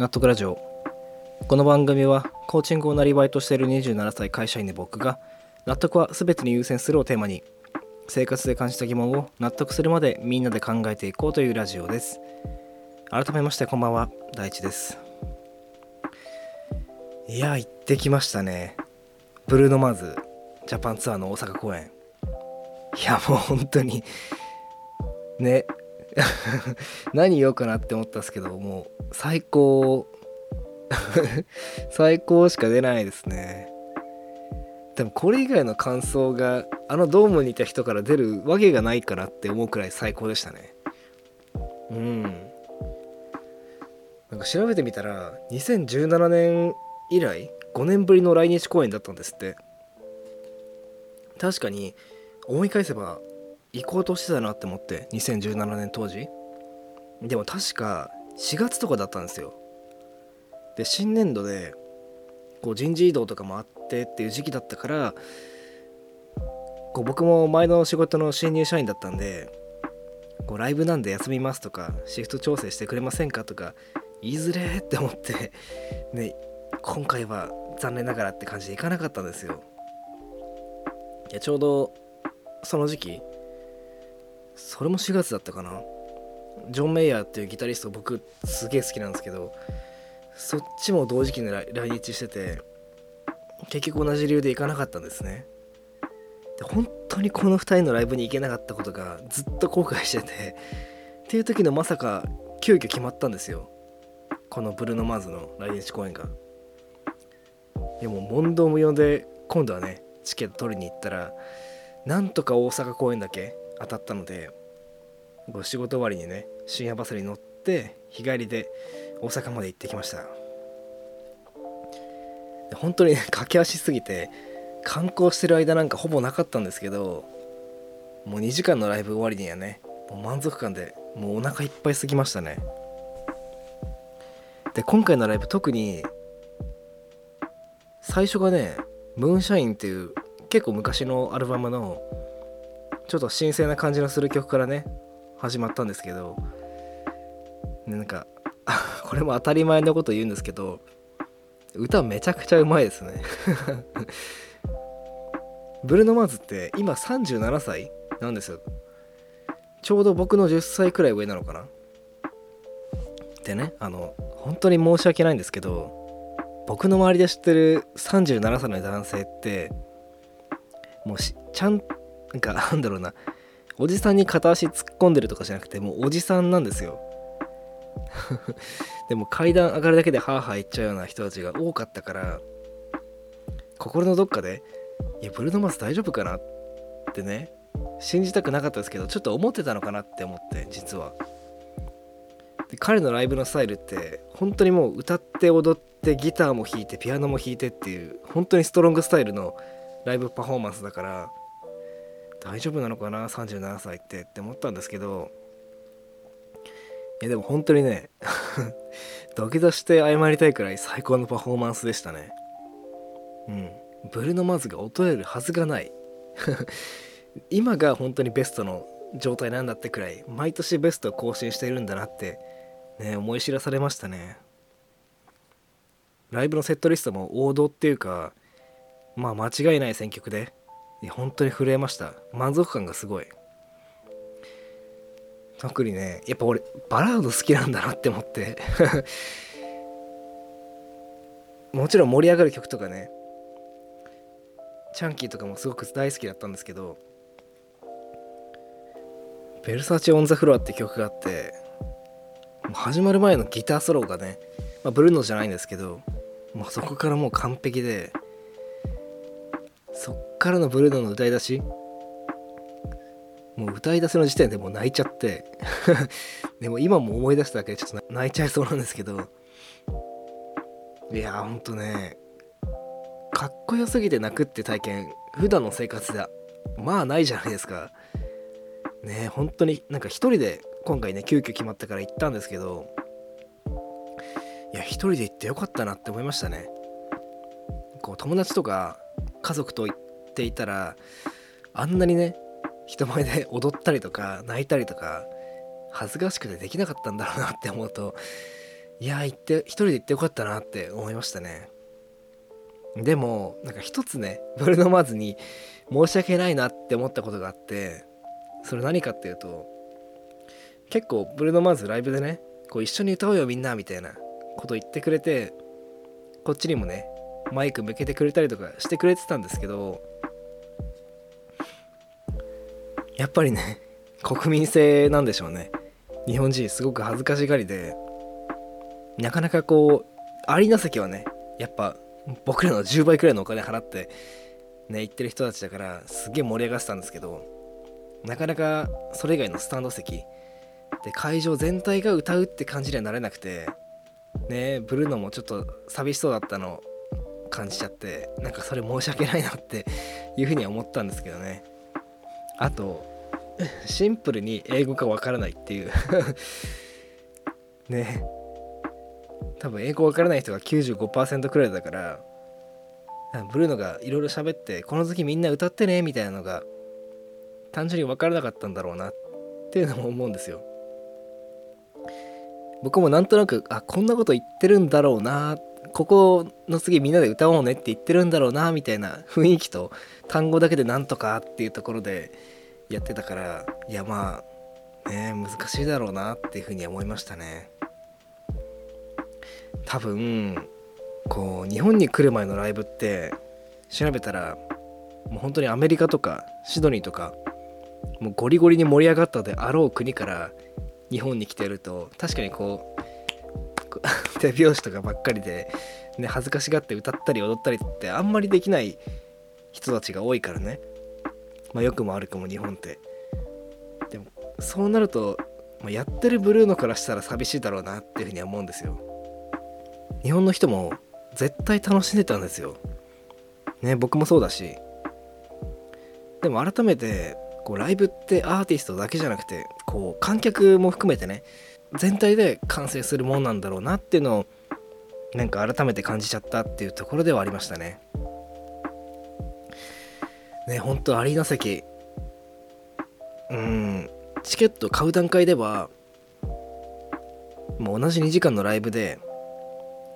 納得ラジオ。この番組はコーチングをなりわいとしている27歳会社員の僕が納得は全てに優先するをテーマに生活で感じた疑問を納得するまでみんなで考えていこうというラジオです。改めましてこんばんは大地です。いや行ってきましたね。ブルーノ・マーズジャパンツアーの大阪公演。いやもう本当にね 何言おうかなって思ったんですけどもう最高。最高しか出ないですね。でもこれ以外の感想があのドームにいた人から出るわけがないかなって思うくらい最高でしたね。うん。なんか調べてみたら2017年以来5年ぶりの来日公演だったんですって。確かに思い返せば行こうとしてたなって思って2017年当時。でも確か4月とかだったんですよ。で新年度でこう人事異動とかもあってっていう時期だったからこう僕も前の仕事の新入社員だったんでこうライブなんで休みますとかシフト調整してくれませんかとか言いづれって思ってね今回は残念ながらって感じで行かなかったんですよ。いやちょうどその時期それも4月だったかな。ジョン・メイヤーっていうギタリスト僕すげえ好きなんですけどそっちも同時期に来日してて結局同じ理由で行かなかったんですね。で本当にこの2人のライブに行けなかったことがずっと後悔しててっていう時のまさか急遽決まったんですよ。このブルーノ・マーズの来日公演が。いやもう問答無用で今度はねチケット取りに行ったらなんとか大阪公演だけ当たったので仕事終わりにね深夜バスに乗って日帰りで大阪まで行ってきました。本当に、ね、駆け足すぎて観光してる間なんかほぼなかったんですけどもう2時間のライブ終わりにはねもう満足感でもうお腹いっぱいすぎましたね。で今回のライブ特に最初がね「ムーンシャイン」っていう結構昔のアルバムのちょっと神聖な感じのする曲からね始まったんですけどなんか これも当たり前のこと言うんですけど歌めちゃくちゃうまいですね。ブルーノ・マーズって今37歳なんですよ。ちょうど僕の10歳くらい上なのかな。でねあの本当に申し訳ないんですけど僕の周りで知ってる37歳の男性ってもうちゃんなんかなんだろうな。おじさんに片足突っ込んでるとかじゃなくてもうおじさんなんですよ。でも階段上がるだけでハーハー言っちゃうような人たちが多かったから心のどっかでいやブルーノ・マーズ大丈夫かなってね信じたくなかったですけどちょっと思ってたのかなって思って実は。で彼のライブのスタイルって本当にもう歌って踊ってギターも弾いてピアノも弾いてっていう本当にストロングスタイルのライブパフォーマンスだから大丈夫なのかな？37歳ってって思ったんですけど。いやでも本当にね 土下座して謝りたいくらい最高のパフォーマンスでしたね。うん。ブルーノ・マーズが劣れるはずがない。今が本当にベストの状態なんだってくらい毎年ベストを更新しているんだなってね思い知らされましたね。ライブのセットリストも王道っていうかまあ間違いない選曲で本当に震えました。満足感がすごい。特にねやっぱ俺バラード好きなんだなって思って。もちろん盛り上がる曲とかねチャンキーとかもすごく大好きだったんですけど「ベルサーチ・オン・ザ・フロア」って曲があって始まる前のギターソロがね、まあ、ブルーノじゃないんですけどもうそこからもう完璧でそっからのブルーノの歌い出し？もう歌い出せの時点でもう泣いちゃって。でも今も思い出しただけでちょっと泣いちゃいそうなんですけど。いやほんとね。かっこよすぎて泣くって体験。普段の生活でまあないじゃないですか。ね本当になんか一人で今回ね急遽決まったから行ったんですけど。いや一人で行ってよかったなって思いましたね。こう友達とか家族と行っていたらあんなにね人前で 踊ったりとか泣いたりとか恥ずかしくてできなかったんだろうなって思うといや行って一人で行ってよかったなって思いましたね。でもなんか一つねブルーノ・マーズに申し訳ないなって思ったことがあってそれ何かっていうと結構ブルーノ・マーズライブでねこう一緒に歌おうよみんなみたいなこと言ってくれてこっちにもねマイク向けてくれたりとかしてくれてたんですけどやっぱりね 国民性なんでしょうね。日本人すごく恥ずかしがりでなかなかこうアリーナ席はねやっぱ僕らの10倍くらいのお金払ってね行ってる人たちだからすげえ盛り上がってたんですけどなかなかそれ以外のスタンド席で会場全体が歌うって感じにはなれなくてねブルーノもちょっと寂しそうだったの感じちゃってなんかそれ申し訳ないなっていうふうには思ったんですけどね。あとシンプルに英語がわからないっていう。ね。多分英語わからない人が95%くらいだからブルーノがいろいろ喋ってこの時みんな歌ってねみたいなのが単純に分からなかったんだろうなっていうのも思うんですよ。僕もなんとなくあこんなこと言ってるんだろうなここの次みんなで歌おうねって言ってるんだろうなみたいな雰囲気と単語だけでなんとかっていうところでやってたからいやまあね難しいだろうなっていうふうに思いましたね。多分こう日本に来る前のライブって調べたらもう本当にアメリカとかシドニーとかもうゴリゴリに盛り上がったであろう国から日本に来てると確かにこう 手拍子とかばっかりで、ね、恥ずかしがって歌ったり踊ったりってあんまりできない人たちが多いからね、まあ、良くも悪くも日本って。でもそうなると、まあ、やってるブルーノからしたら寂しいだろうなっていうふうには思うんですよ。日本の人も絶対楽しんでたんですよ。ね僕もそうだし。でも改めてこうライブってアーティストだけじゃなくてこう観客も含めてね全体で完成するもんなんだろうなっていうのをなんか改めて感じちゃったっていうところではありましたね。ね本当アリーナ席うんチケット買う段階ではもう同じ2時間のライブで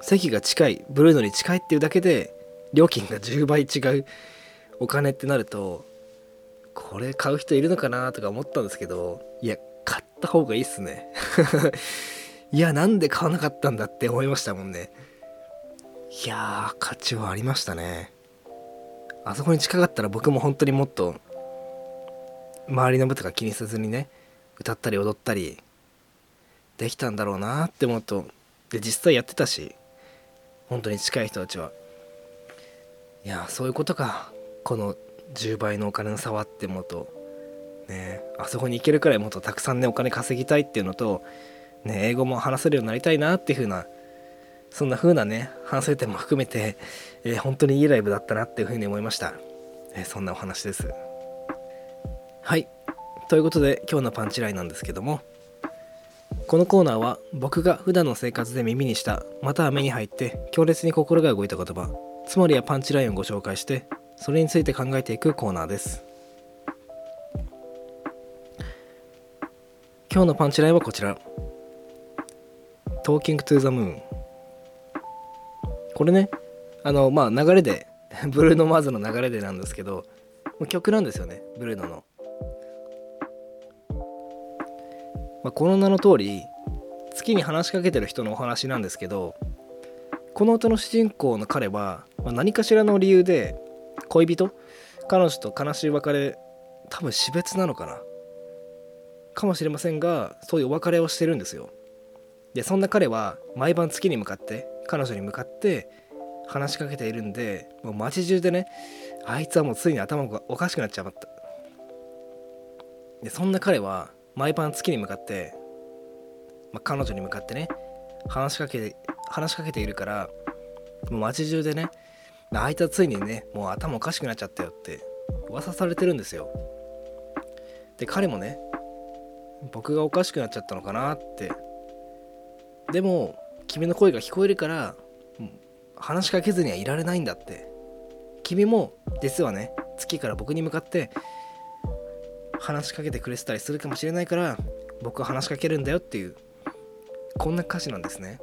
席が近いブルーノに近いっていうだけで料金が10倍違うお金ってなるとこれ買う人いるのかなとか思ったんですけどいや買った方がいいっすね。いやなんで買わなかったんだって思いましたもんね。いやー価値はありましたね。あそこに近かったら僕も本当にもっと周りの部とか気にせずにね歌ったり踊ったりできたんだろうなって思うとで実際やってたし本当に近い人たちは。いやそういうことか。この10倍のお金の差はって思うと。ねあそこに行けるくらいもっとたくさんねお金稼ぎたいっていうのとね英語も話せるようになりたいなっていう風なそんな風なね反省点も含めて、えー、本当にいいライブだったなっていう風に思いました、えー、そんなお話です。はい。ということで今日のパンチラインなんですけどもこのコーナーは僕が普段の生活で耳にしたまたは目に入って強烈に心が動いた言葉つまりはパンチラインをご紹介してそれについて考えていくコーナーです。今日のパンチラインはこちら。Talking to the Moon これねあのまあ流れで ブルーノ・マーズの流れでなんですけど曲なんですよねブルーノの、まあ、この名の通り月に話しかけてる人のお話なんですけどこの歌の主人公の彼は、まあ、何かしらの理由で恋人彼女と悲しい別れ多分死別なのかな。かもしれませんがそういうお別れをしてるんですよ。でそんな彼は毎晩月に向かって彼女に向かって話しかけているんでもう街中でねあいつはもうついに頭がおかしくなっちゃった。でそんな彼は毎晩月に向かって、まあ、彼女に向かってね話しかけて話しかけているからもう街中でねあいつはついにねもう頭おかしくなっちゃったよって噂されてるんですよ。で彼もね僕がおかしくなっちゃったのかなって。でも君の声が聞こえるから話しかけずにはいられないんだって。君も実はね。月から僕に向かって話しかけてくれてたりするかもしれないから僕は話しかけるんだよっていうこんな歌詞なんですね。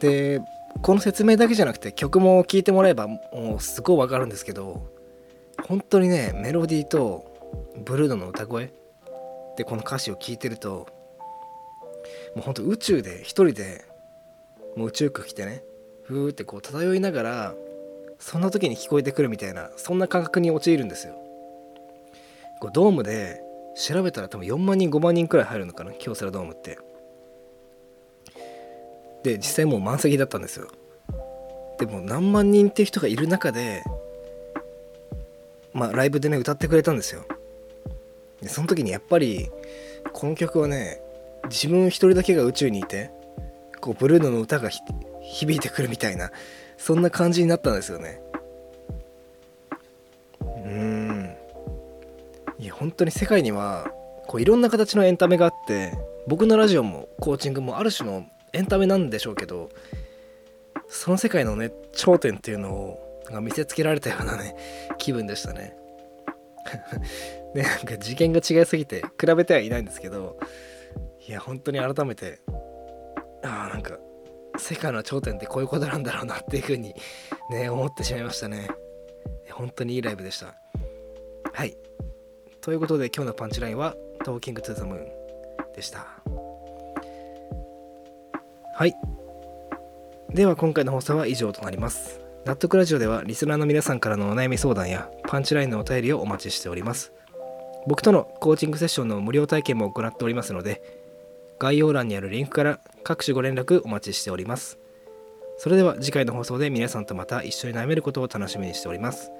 でこの説明だけじゃなくて曲も聴いてもらえばもうすごいわかるんですけど本当にねメロディーとブルーノの歌声？でこの歌詞を聴いてるともうほんと宇宙で一人でもう宇宙服着てねふーってこう漂いながらそんな時に聞こえてくるみたいなそんな感覚に陥るんですよ。こうドームで調べたら多分4万人5万人くらい入るのかな京セラドームって。で実際もう満席だったんですよ。でも何万人って人がいる中でまあライブでね歌ってくれたんですよ。でその時にやっぱりこの曲はね自分一人だけが宇宙にいてこうブルーノの歌が響いてくるみたいなそんな感じになったんですよね。うん。いや本当に世界にはこういろんな形のエンタメがあって僕のラジオもコーチングもある種のエンタメなんでしょうけどその世界のね頂点っていうのを見せつけられたようなね気分でしたね。で なんか次元が違いすぎて比べてはいないんですけどいや本当に改めてああなんか世界の頂点ってこういうことなんだろうなっていうふうにね思ってしまいましたね。本当にいいライブでした。はい。ということで今日のパンチラインは「トーキングトゥザムーン」でした。はい。では今回の放送は以上となります。納得ラジオではリスナーの皆さんからのお悩み相談やパンチラインのお便りをお待ちしております。僕とのコーチングセッションの無料体験も行っておりますので概要欄にあるリンクから各種ご連絡お待ちしております。それでは次回の放送で皆さんとまた一緒に悩めることを楽しみにしております。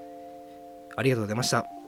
ありがとうございました。